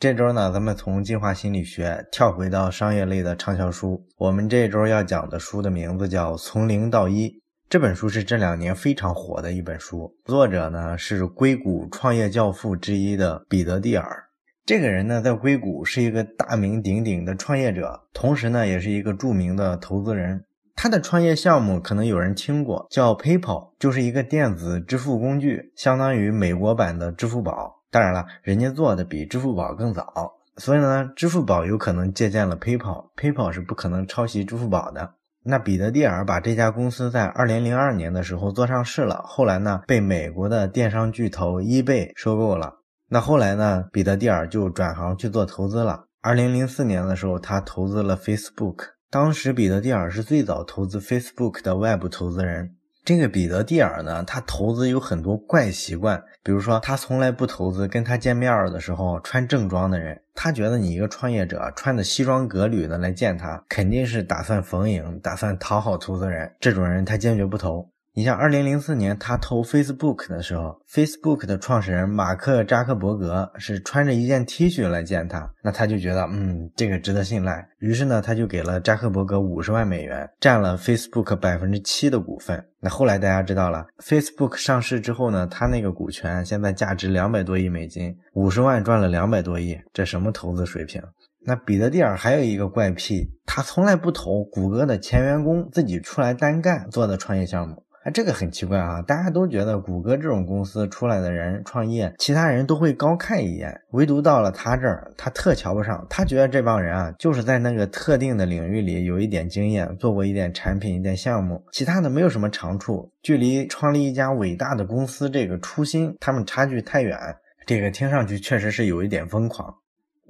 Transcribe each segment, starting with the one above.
这周呢，咱们从进化心理学跳回到商业类的畅销书。我们这周要讲的书的名字叫《从零到一》。这本书是这两年非常火的一本书，作者呢是硅谷创业教父之一的彼得蒂尔。这个人呢，在硅谷是一个大名鼎鼎的创业者，同时呢，也是一个著名的投资人。他的创业项目可能有人听过，叫 PayPal，就是一个电子支付工具，相当于美国版的支付宝。当然了，人家做的比支付宝更早，所以呢，支付宝有可能借鉴了 PayPal，PayPal 是不可能抄袭支付宝的。那彼得蒂尔把这家公司在二零零二年的时候做上市了，后来呢，被美国的电商巨头 eBay 收购了。那后来呢，彼得蒂尔就转行去做投资了。二零零四年的时候，他投资了 Facebook，当时彼得蒂尔是最早投资 Facebook 的外部投资人。这个彼得蒂尔呢，他投资有很多怪习惯，比如说他从来不投资跟他见面的时候穿正装的人，他觉得你一个创业者穿的西装革履的来见他，肯定是打算逢迎，打算讨好投资人，这种人他坚决不投。你像二零零四年他投 Facebook 的时候，Facebook 的创始人马克扎克伯格是穿着一件 T 恤来见他，那他就觉得嗯这个值得信赖，于是呢他就给了扎克伯格五十万美元，占了 Facebook 百分之七的股份。那后来大家知道了，Facebook 上市之后呢，他那个股权现在价值两百多亿美金，五十万赚了两百多亿，这什么投资水平？那彼得蒂尔还有一个怪癖，他从来不投谷歌的前员工自己出来单干做的创业项目。啊这个很奇怪啊！大家都觉得谷歌这种公司出来的人创业，其他人都会高看一眼，唯独到了他这儿，他特瞧不上。他觉得这帮人啊，就是在那个特定的领域里有一点经验，做过一点产品、一点项目，其他的没有什么长处，距离创立一家伟大的公司这个初心，他们差距太远。这个听上去确实是有一点疯狂。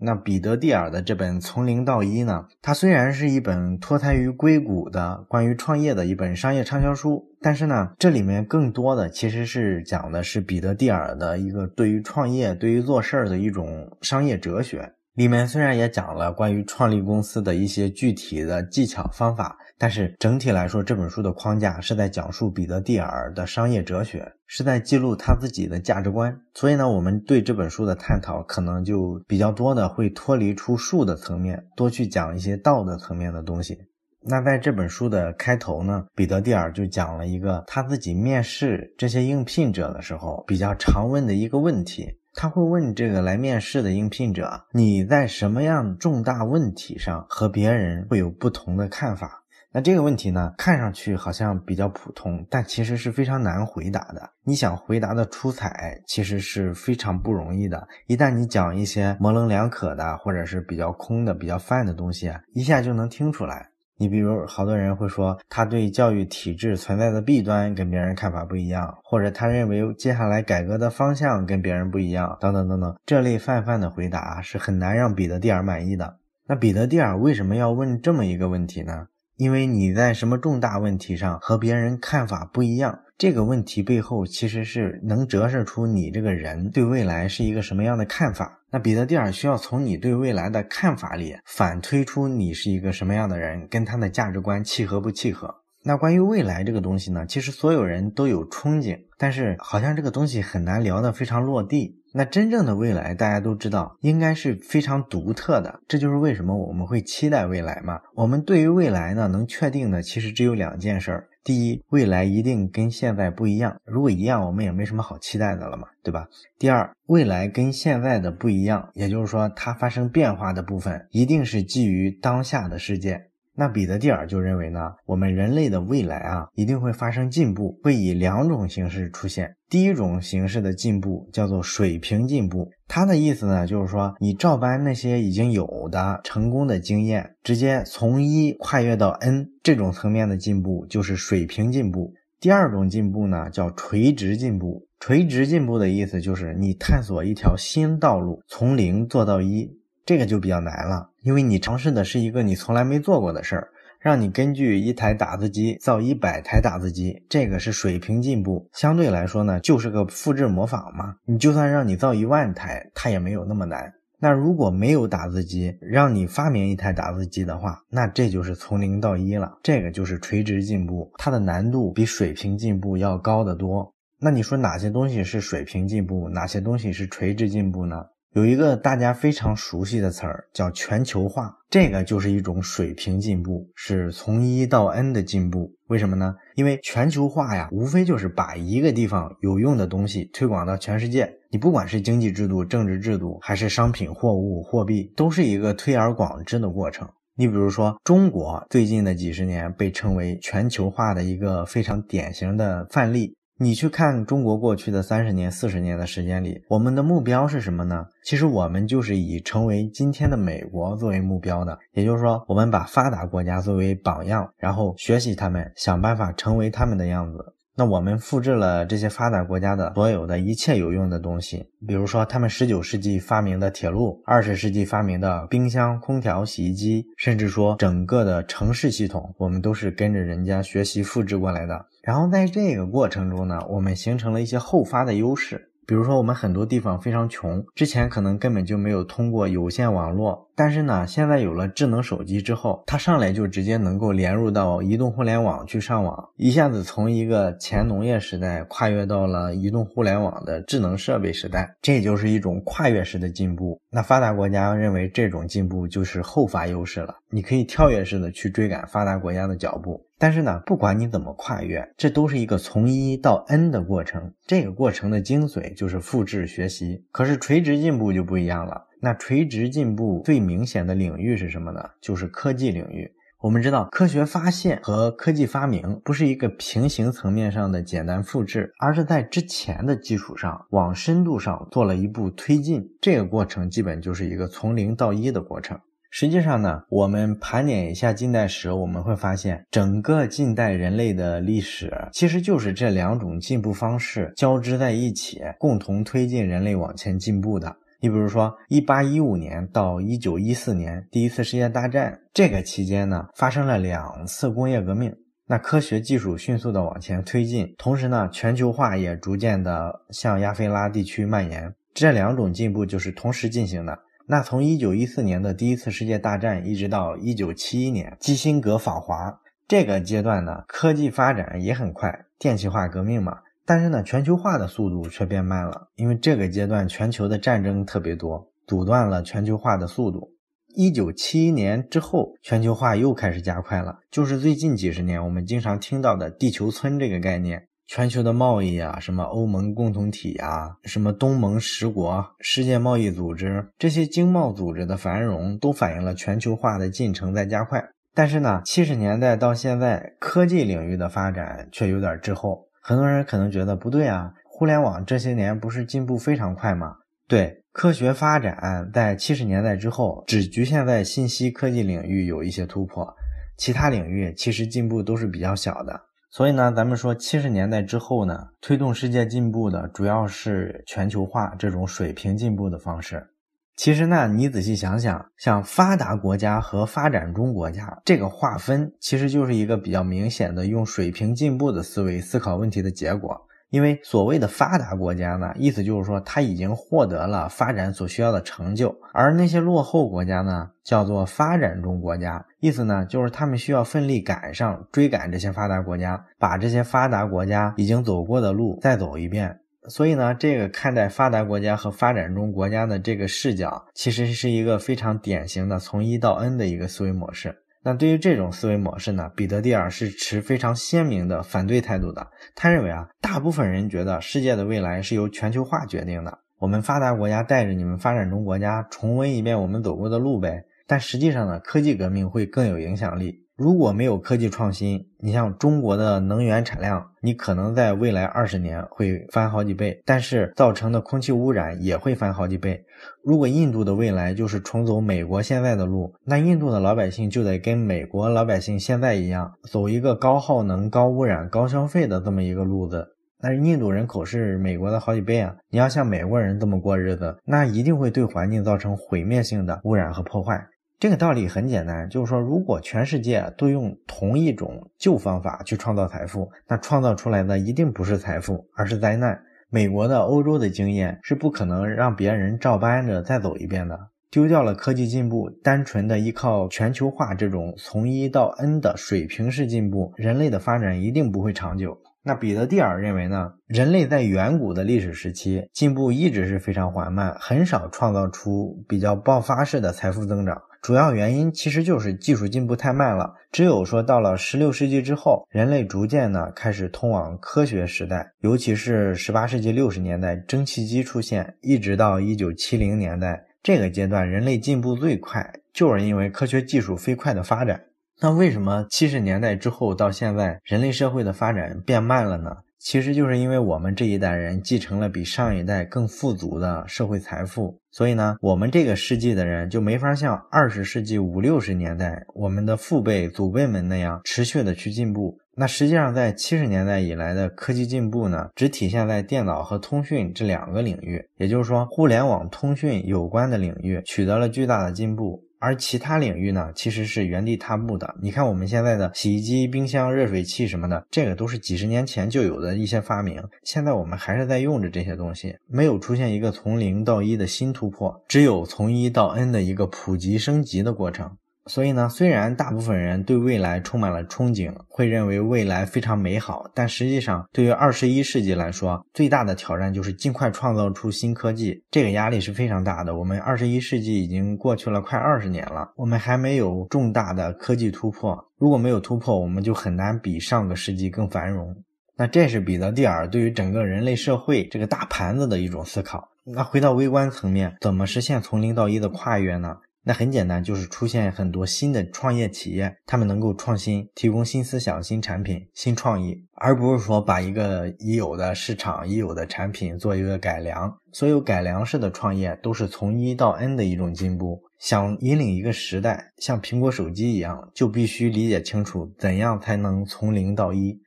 那彼得蒂尔的这本《从零到一》呢？它虽然是一本脱胎于硅谷的关于创业的一本商业畅销书，但是呢，这里面更多的其实是讲的是彼得蒂尔的一个对于创业、对于做事儿的一种商业哲学。里面虽然也讲了关于创立公司的一些具体的技巧方法。但是整体来说，这本书的框架是在讲述彼得蒂尔的商业哲学，是在记录他自己的价值观。所以呢，我们对这本书的探讨可能就比较多的会脱离出术的层面，多去讲一些道德层面的东西。那在这本书的开头呢，彼得蒂尔就讲了一个他自己面试这些应聘者的时候比较常问的一个问题。他会问这个来面试的应聘者：“你在什么样重大问题上和别人会有不同的看法？”那这个问题呢，看上去好像比较普通，但其实是非常难回答的。你想回答的出彩，其实是非常不容易的。一旦你讲一些模棱两可的，或者是比较空的、比较泛的东西，一下就能听出来。你比如，好多人会说他对教育体制存在的弊端跟别人看法不一样，或者他认为接下来改革的方向跟别人不一样，等等等等。这类泛泛的回答是很难让彼得蒂尔满意的。那彼得蒂尔为什么要问这么一个问题呢？因为你在什么重大问题上和别人看法不一样，这个问题背后其实是能折射出你这个人对未来是一个什么样的看法。那彼得蒂尔需要从你对未来的看法里反推出你是一个什么样的人，跟他的价值观契合不契合。那关于未来这个东西呢，其实所有人都有憧憬，但是好像这个东西很难聊得非常落地。那真正的未来，大家都知道应该是非常独特的，这就是为什么我们会期待未来嘛。我们对于未来呢，能确定的其实只有两件事儿：第一，未来一定跟现在不一样；如果一样，我们也没什么好期待的了嘛，对吧？第二，未来跟现在的不一样，也就是说它发生变化的部分，一定是基于当下的世界。那彼得蒂尔就认为呢，我们人类的未来啊，一定会发生进步，会以两种形式出现。第一种形式的进步叫做水平进步，他的意思呢，就是说你照搬那些已经有的成功的经验，直接从一跨越到 n 这种层面的进步，就是水平进步。第二种进步呢，叫垂直进步。垂直进步的意思就是你探索一条新道路，从零做到一。这个就比较难了，因为你尝试的是一个你从来没做过的事儿，让你根据一台打字机造一百台打字机，这个是水平进步。相对来说呢，就是个复制模仿嘛。你就算让你造一万台，它也没有那么难。那如果没有打字机，让你发明一台打字机的话，那这就是从零到一了。这个就是垂直进步，它的难度比水平进步要高得多。那你说哪些东西是水平进步，哪些东西是垂直进步呢？有一个大家非常熟悉的词儿叫全球化，这个就是一种水平进步，是从一到 n 的进步。为什么呢？因为全球化呀，无非就是把一个地方有用的东西推广到全世界。你不管是经济制度、政治制度，还是商品、货物、货币，都是一个推而广之的过程。你比如说，中国最近的几十年被称为全球化的一个非常典型的范例。你去看中国过去的三十年、四十年的时间里，我们的目标是什么呢？其实我们就是以成为今天的美国作为目标的。也就是说，我们把发达国家作为榜样，然后学习他们，想办法成为他们的样子。那我们复制了这些发达国家的所有的一切有用的东西，比如说他们十九世纪发明的铁路，二十世纪发明的冰箱、空调、洗衣机，甚至说整个的城市系统，我们都是跟着人家学习复制过来的。然后在这个过程中呢，我们形成了一些后发的优势。比如说，我们很多地方非常穷，之前可能根本就没有通过有线网络。但是呢，现在有了智能手机之后，它上来就直接能够连入到移动互联网去上网，一下子从一个前农业时代跨越到了移动互联网的智能设备时代，这就是一种跨越式的进步。那发达国家认为这种进步就是后发优势了，你可以跳跃式的去追赶发达国家的脚步。但是呢，不管你怎么跨越，这都是一个从一到 n 的过程。这个过程的精髓就是复制学习。可是垂直进步就不一样了。那垂直进步最明显的领域是什么呢？就是科技领域。我们知道，科学发现和科技发明不是一个平行层面上的简单复制，而是在之前的基础上往深度上做了一步推进。这个过程基本就是一个从零到一的过程。实际上呢，我们盘点一下近代史，我们会发现，整个近代人类的历史其实就是这两种进步方式交织在一起，共同推进人类往前进步的。你比如说，一八一五年到一九一四年，第一次世界大战这个期间呢，发生了两次工业革命，那科学技术迅速的往前推进，同时呢，全球化也逐渐的向亚非拉地区蔓延，这两种进步就是同时进行的。那从一九一四年的第一次世界大战一直到一九七一年基辛格访华这个阶段呢，科技发展也很快，电气化革命嘛。但是呢，全球化的速度却变慢了，因为这个阶段全球的战争特别多，阻断了全球化的速度。一九七一年之后，全球化又开始加快了，就是最近几十年我们经常听到的“地球村”这个概念。全球的贸易啊，什么欧盟共同体啊，什么东盟十国、世界贸易组织这些经贸组织的繁荣，都反映了全球化的进程在加快。但是呢，七十年代到现在，科技领域的发展却有点滞后。很多人可能觉得不对啊，互联网这些年不是进步非常快吗？对，科学发展在七十年代之后，只局限在信息科技领域有一些突破，其他领域其实进步都是比较小的。所以呢，咱们说七十年代之后呢，推动世界进步的主要是全球化这种水平进步的方式。其实呢，你仔细想想，像发达国家和发展中国家这个划分，其实就是一个比较明显的用水平进步的思维思考问题的结果。因为所谓的发达国家呢，意思就是说他已经获得了发展所需要的成就，而那些落后国家呢，叫做发展中国家，意思呢就是他们需要奋力赶上、追赶这些发达国家，把这些发达国家已经走过的路再走一遍。所以呢，这个看待发达国家和发展中国家的这个视角，其实是一个非常典型的从一到 n 的一个思维模式。那对于这种思维模式呢，彼得蒂尔是持非常鲜明的反对态度的。他认为啊，大部分人觉得世界的未来是由全球化决定的，我们发达国家带着你们发展中国家重温一遍我们走过的路呗。但实际上呢，科技革命会更有影响力。如果没有科技创新，你像中国的能源产量，你可能在未来二十年会翻好几倍，但是造成的空气污染也会翻好几倍。如果印度的未来就是重走美国现在的路，那印度的老百姓就得跟美国老百姓现在一样，走一个高耗能、高污染、高消费的这么一个路子。但是印度人口是美国的好几倍啊！你要像美国人这么过日子，那一定会对环境造成毁灭性的污染和破坏。这个道理很简单，就是说，如果全世界都用同一种旧方法去创造财富，那创造出来的一定不是财富，而是灾难。美国的、欧洲的经验是不可能让别人照搬着再走一遍的。丢掉了科技进步，单纯的依靠全球化这种从一到 n 的水平式进步，人类的发展一定不会长久。那彼得蒂尔认为呢，人类在远古的历史时期进步一直是非常缓慢，很少创造出比较爆发式的财富增长。主要原因其实就是技术进步太慢了。只有说到了十六世纪之后，人类逐渐呢开始通往科学时代，尤其是十八世纪六十年代蒸汽机出现，一直到一九七零年代这个阶段，人类进步最快，就是因为科学技术飞快的发展。那为什么七十年代之后到现在，人类社会的发展变慢了呢？其实就是因为我们这一代人继承了比上一代更富足的社会财富，所以呢，我们这个世纪的人就没法像二十世纪五六十年代我们的父辈、祖辈们那样持续的去进步。那实际上，在七十年代以来的科技进步呢，只体现在电脑和通讯这两个领域，也就是说，互联网通讯有关的领域取得了巨大的进步。而其他领域呢，其实是原地踏步的。你看我们现在的洗衣机、冰箱、热水器什么的，这个都是几十年前就有的一些发明，现在我们还是在用着这些东西，没有出现一个从零到一的新突破，只有从一到 n 的一个普及升级的过程。所以呢，虽然大部分人对未来充满了憧憬，会认为未来非常美好，但实际上，对于二十一世纪来说，最大的挑战就是尽快创造出新科技，这个压力是非常大的。我们二十一世纪已经过去了快二十年了，我们还没有重大的科技突破。如果没有突破，我们就很难比上个世纪更繁荣。那这是彼得蒂尔对于整个人类社会这个大盘子的一种思考。那回到微观层面，怎么实现从零到一的跨越呢？那很简单，就是出现很多新的创业企业，他们能够创新，提供新思想、新产品、新创意，而不是说把一个已有的市场、已有的产品做一个改良。所有改良式的创业都是从一到 n 的一种进步。想引领一个时代，像苹果手机一样，就必须理解清楚怎样才能从零到一。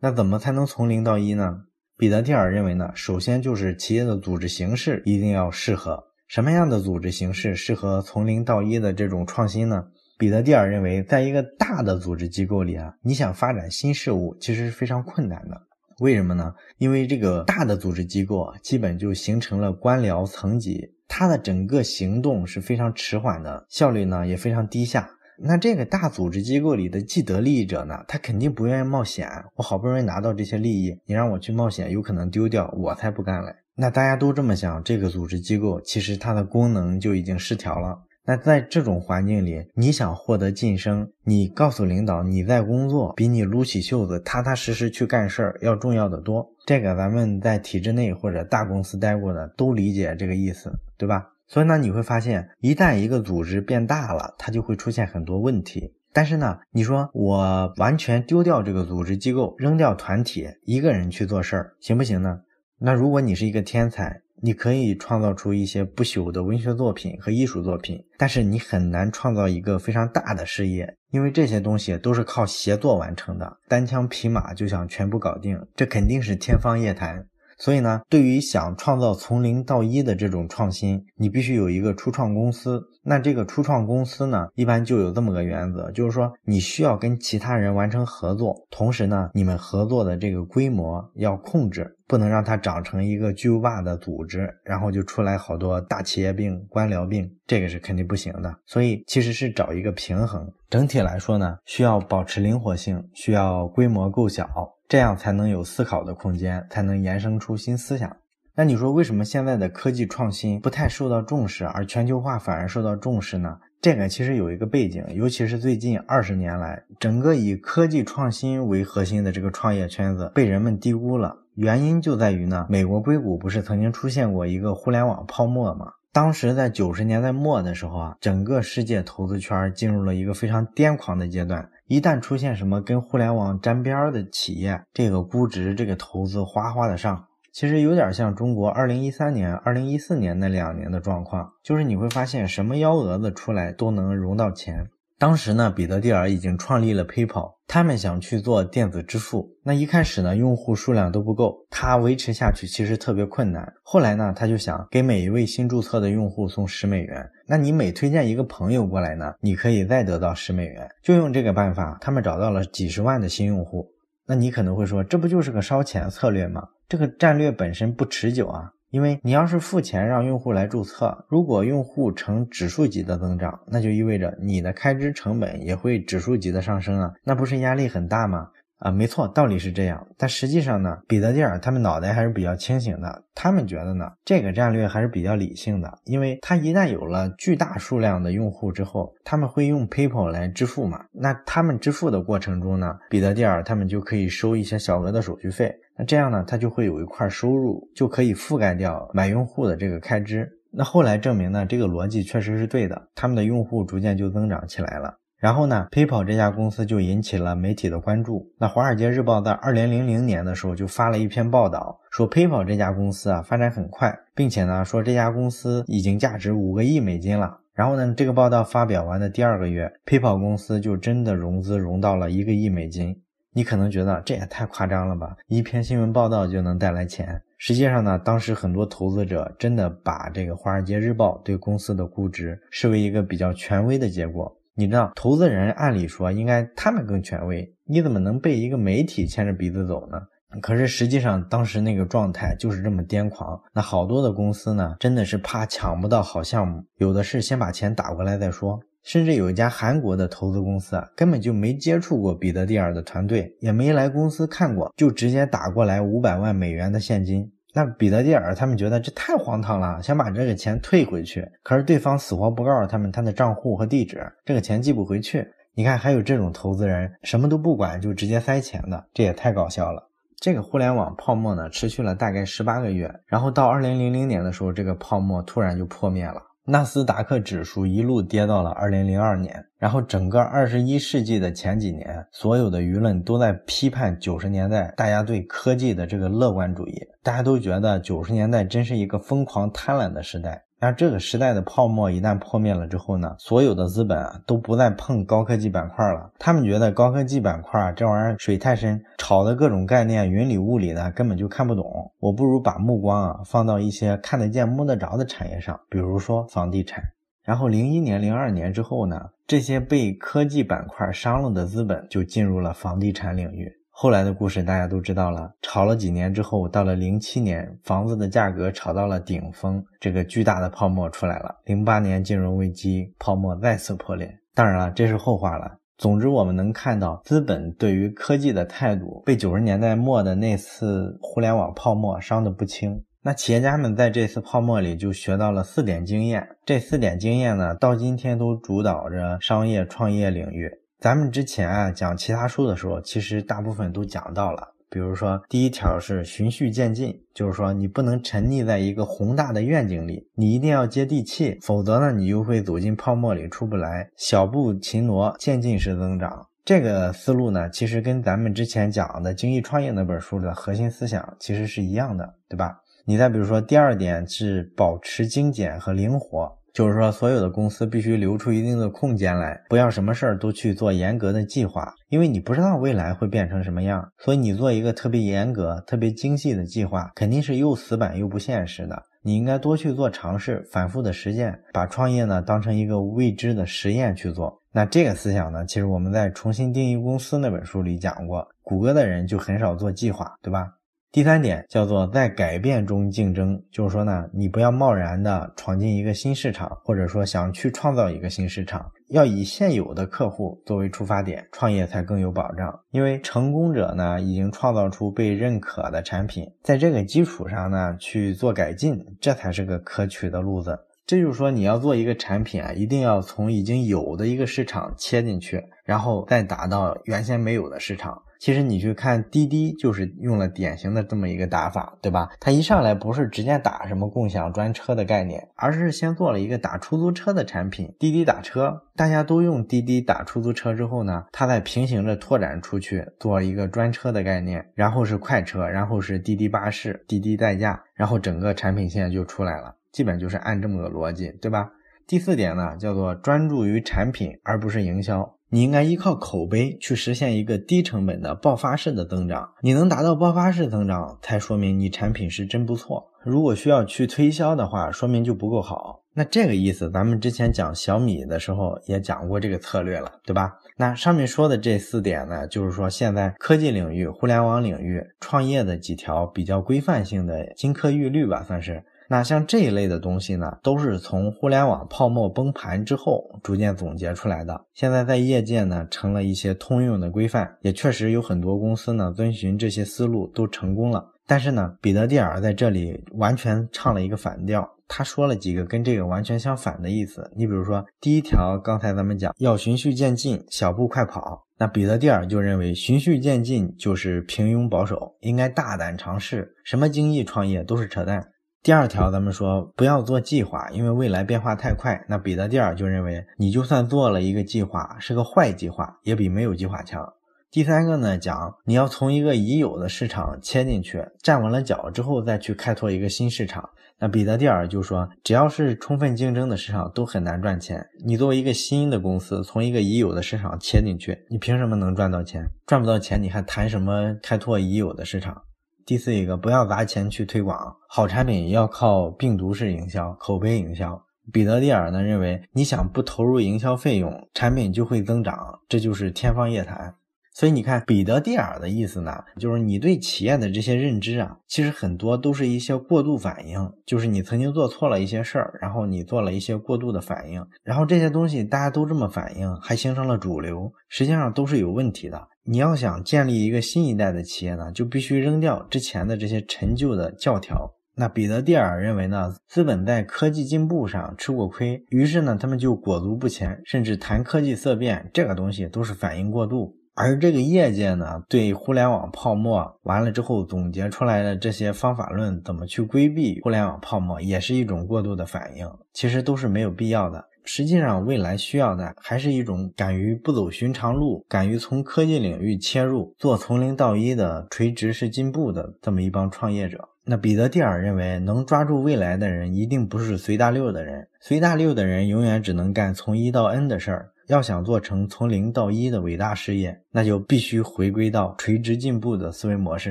那怎么才能从零到一呢？彼得蒂尔认为呢，首先就是企业的组织形式一定要适合。什么样的组织形式适合从零到一的这种创新呢？彼得蒂尔认为，在一个大的组织机构里啊，你想发展新事物其实是非常困难的。为什么呢？因为这个大的组织机构啊，基本就形成了官僚层级，它的整个行动是非常迟缓的，效率呢也非常低下。那这个大组织机构里的既得利益者呢，他肯定不愿意冒险。我好不容易拿到这些利益，你让我去冒险，有可能丢掉，我才不干嘞。那大家都这么想，这个组织机构其实它的功能就已经失调了。那在这种环境里，你想获得晋升，你告诉领导你在工作，比你撸起袖子踏踏实实去干事儿要重要的多。这个咱们在体制内或者大公司待过的都理解这个意思，对吧？所以呢，你会发现，一旦一个组织变大了，它就会出现很多问题。但是呢，你说我完全丢掉这个组织机构，扔掉团体，一个人去做事儿，行不行呢？那如果你是一个天才，你可以创造出一些不朽的文学作品和艺术作品，但是你很难创造一个非常大的事业，因为这些东西都是靠协作完成的。单枪匹马就想全部搞定，这肯定是天方夜谭。所以呢，对于想创造从零到一的这种创新，你必须有一个初创公司。那这个初创公司呢，一般就有这么个原则，就是说你需要跟其他人完成合作，同时呢，你们合作的这个规模要控制，不能让它长成一个巨无霸的组织，然后就出来好多大企业病、官僚病，这个是肯定不行的。所以其实是找一个平衡。整体来说呢，需要保持灵活性，需要规模够小。这样才能有思考的空间，才能延伸出新思想。那你说为什么现在的科技创新不太受到重视，而全球化反而受到重视呢？这个其实有一个背景，尤其是最近二十年来，整个以科技创新为核心的这个创业圈子被人们低估了。原因就在于呢，美国硅谷不是曾经出现过一个互联网泡沫吗？当时在九十年代末的时候啊，整个世界投资圈进入了一个非常癫狂的阶段。一旦出现什么跟互联网沾边的企业，这个估值、这个投资哗哗的上，其实有点像中国二零一三年、二零一四年那两年的状况，就是你会发现什么幺蛾子出来都能融到钱。当时呢，彼得蒂尔已经创立了 PayPal，他们想去做电子支付。那一开始呢，用户数量都不够，他维持下去其实特别困难。后来呢，他就想给每一位新注册的用户送十美元。那你每推荐一个朋友过来呢，你可以再得到十美元。就用这个办法，他们找到了几十万的新用户。那你可能会说，这不就是个烧钱策略吗？这个战略本身不持久啊。因为你要是付钱让用户来注册，如果用户呈指数级的增长，那就意味着你的开支成本也会指数级的上升啊，那不是压力很大吗？啊，没错，道理是这样，但实际上呢，彼得蒂尔他们脑袋还是比较清醒的。他们觉得呢，这个战略还是比较理性的，因为他一旦有了巨大数量的用户之后，他们会用 PayPal 来支付嘛。那他们支付的过程中呢，彼得蒂尔他们就可以收一些小额的手续费。那这样呢，他就会有一块收入，就可以覆盖掉买用户的这个开支。那后来证明呢，这个逻辑确实是对的，他们的用户逐渐就增长起来了。然后呢，PayPal 这家公司就引起了媒体的关注。那《华尔街日报》在二零零零年的时候就发了一篇报道，说 PayPal 这家公司啊发展很快，并且呢说这家公司已经价值五个亿美金了。然后呢，这个报道发表完的第二个月，PayPal 公司就真的融资融到了一个亿美金。你可能觉得这也太夸张了吧？一篇新闻报道就能带来钱？实际上呢，当时很多投资者真的把这个《华尔街日报》对公司的估值视为一个比较权威的结果。你知道，投资人按理说应该他们更权威，你怎么能被一个媒体牵着鼻子走呢？可是实际上当时那个状态就是这么癫狂。那好多的公司呢，真的是怕抢不到好项目，有的是先把钱打过来再说。甚至有一家韩国的投资公司啊，根本就没接触过彼得蒂尔的团队，也没来公司看过，就直接打过来五百万美元的现金。那彼得蒂尔他们觉得这太荒唐了，想把这个钱退回去，可是对方死活不告诉他们他的账户和地址，这个钱寄不回去。你看，还有这种投资人什么都不管就直接塞钱的，这也太搞笑了。这个互联网泡沫呢，持续了大概十八个月，然后到二零零零年的时候，这个泡沫突然就破灭了。纳斯达克指数一路跌到了二零零二年，然后整个二十一世纪的前几年，所有的舆论都在批判九十年代大家对科技的这个乐观主义，大家都觉得九十年代真是一个疯狂贪婪的时代。那这个时代的泡沫一旦破灭了之后呢，所有的资本啊都不再碰高科技板块了。他们觉得高科技板块这玩意儿水太深，炒的各种概念云里雾里的，根本就看不懂。我不如把目光啊放到一些看得见摸得着的产业上，比如说房地产。然后零一年、零二年之后呢，这些被科技板块伤了的资本就进入了房地产领域。后来的故事大家都知道了，炒了几年之后，到了零七年，房子的价格炒到了顶峰，这个巨大的泡沫出来了。零八年金融危机，泡沫再次破裂。当然了，这是后话了。总之，我们能看到资本对于科技的态度被九十年代末的那次互联网泡沫伤得不轻。那企业家们在这次泡沫里就学到了四点经验，这四点经验呢，到今天都主导着商业创业领域。咱们之前啊讲其他书的时候，其实大部分都讲到了。比如说，第一条是循序渐进，就是说你不能沉溺在一个宏大的愿景里，你一定要接地气，否则呢，你又会走进泡沫里出不来。小步勤挪，渐进式增长。这个思路呢，其实跟咱们之前讲的《精益创业》那本书的核心思想其实是一样的，对吧？你再比如说，第二点是保持精简和灵活。就是说，所有的公司必须留出一定的空间来，不要什么事儿都去做严格的计划，因为你不知道未来会变成什么样。所以你做一个特别严格、特别精细的计划，肯定是又死板又不现实的。你应该多去做尝试，反复的实践，把创业呢当成一个未知的实验去做。那这个思想呢，其实我们在《重新定义公司》那本书里讲过，谷歌的人就很少做计划，对吧？第三点叫做在改变中竞争，就是说呢，你不要贸然的闯进一个新市场，或者说想去创造一个新市场，要以现有的客户作为出发点，创业才更有保障。因为成功者呢已经创造出被认可的产品，在这个基础上呢去做改进，这才是个可取的路子。这就是说，你要做一个产品啊，一定要从已经有的一个市场切进去，然后再打到原先没有的市场。其实你去看滴滴，就是用了典型的这么一个打法，对吧？它一上来不是直接打什么共享专车的概念，而是先做了一个打出租车的产品，滴滴打车。大家都用滴滴打出租车之后呢，它再平行着拓展出去，做了一个专车的概念，然后是快车，然后是滴滴巴士、滴滴代驾，然后整个产品线就出来了，基本就是按这么个逻辑，对吧？第四点呢，叫做专注于产品而不是营销。你应该依靠口碑去实现一个低成本的爆发式的增长。你能达到爆发式增长，才说明你产品是真不错。如果需要去推销的话，说明就不够好。那这个意思，咱们之前讲小米的时候也讲过这个策略了，对吧？那上面说的这四点呢，就是说现在科技领域、互联网领域创业的几条比较规范性的金科玉律吧，算是。那像这一类的东西呢，都是从互联网泡沫崩盘之后逐渐总结出来的。现在在业界呢，成了一些通用的规范，也确实有很多公司呢遵循这些思路都成功了。但是呢，彼得蒂尔在这里完全唱了一个反调，他说了几个跟这个完全相反的意思。你比如说，第一条，刚才咱们讲要循序渐进，小步快跑，那彼得蒂尔就认为循序渐进就是平庸保守，应该大胆尝试，什么精益创业都是扯淡。第二条，咱们说不要做计划，因为未来变化太快。那彼得蒂尔就认为，你就算做了一个计划，是个坏计划，也比没有计划强。第三个呢，讲你要从一个已有的市场切进去，站稳了脚之后再去开拓一个新市场。那彼得蒂尔就说，只要是充分竞争的市场都很难赚钱。你作为一个新的公司，从一个已有的市场切进去，你凭什么能赚到钱？赚不到钱，你还谈什么开拓已有的市场？第四一个，不要砸钱去推广好产品，要靠病毒式营销、口碑营销。彼得蒂尔呢认为，你想不投入营销费用，产品就会增长，这就是天方夜谭。所以你看，彼得蒂尔的意思呢，就是你对企业的这些认知啊，其实很多都是一些过度反应，就是你曾经做错了一些事儿，然后你做了一些过度的反应，然后这些东西大家都这么反应，还形成了主流，实际上都是有问题的。你要想建立一个新一代的企业呢，就必须扔掉之前的这些陈旧的教条。那彼得蒂尔认为呢，资本在科技进步上吃过亏，于是呢，他们就裹足不前，甚至谈科技色变，这个东西都是反应过度。而这个业界呢，对互联网泡沫完了之后总结出来的这些方法论，怎么去规避互联网泡沫，也是一种过度的反应，其实都是没有必要的。实际上，未来需要的还是一种敢于不走寻常路、敢于从科技领域切入、做从零到一的垂直式进步的这么一帮创业者。那彼得蒂尔认为，能抓住未来的人，一定不是随大溜的人。随大溜的人永远只能干从一到 N 的事儿。要想做成从零到一的伟大事业，那就必须回归到垂直进步的思维模式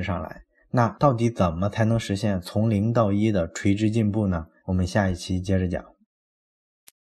上来。那到底怎么才能实现从零到一的垂直进步呢？我们下一期接着讲。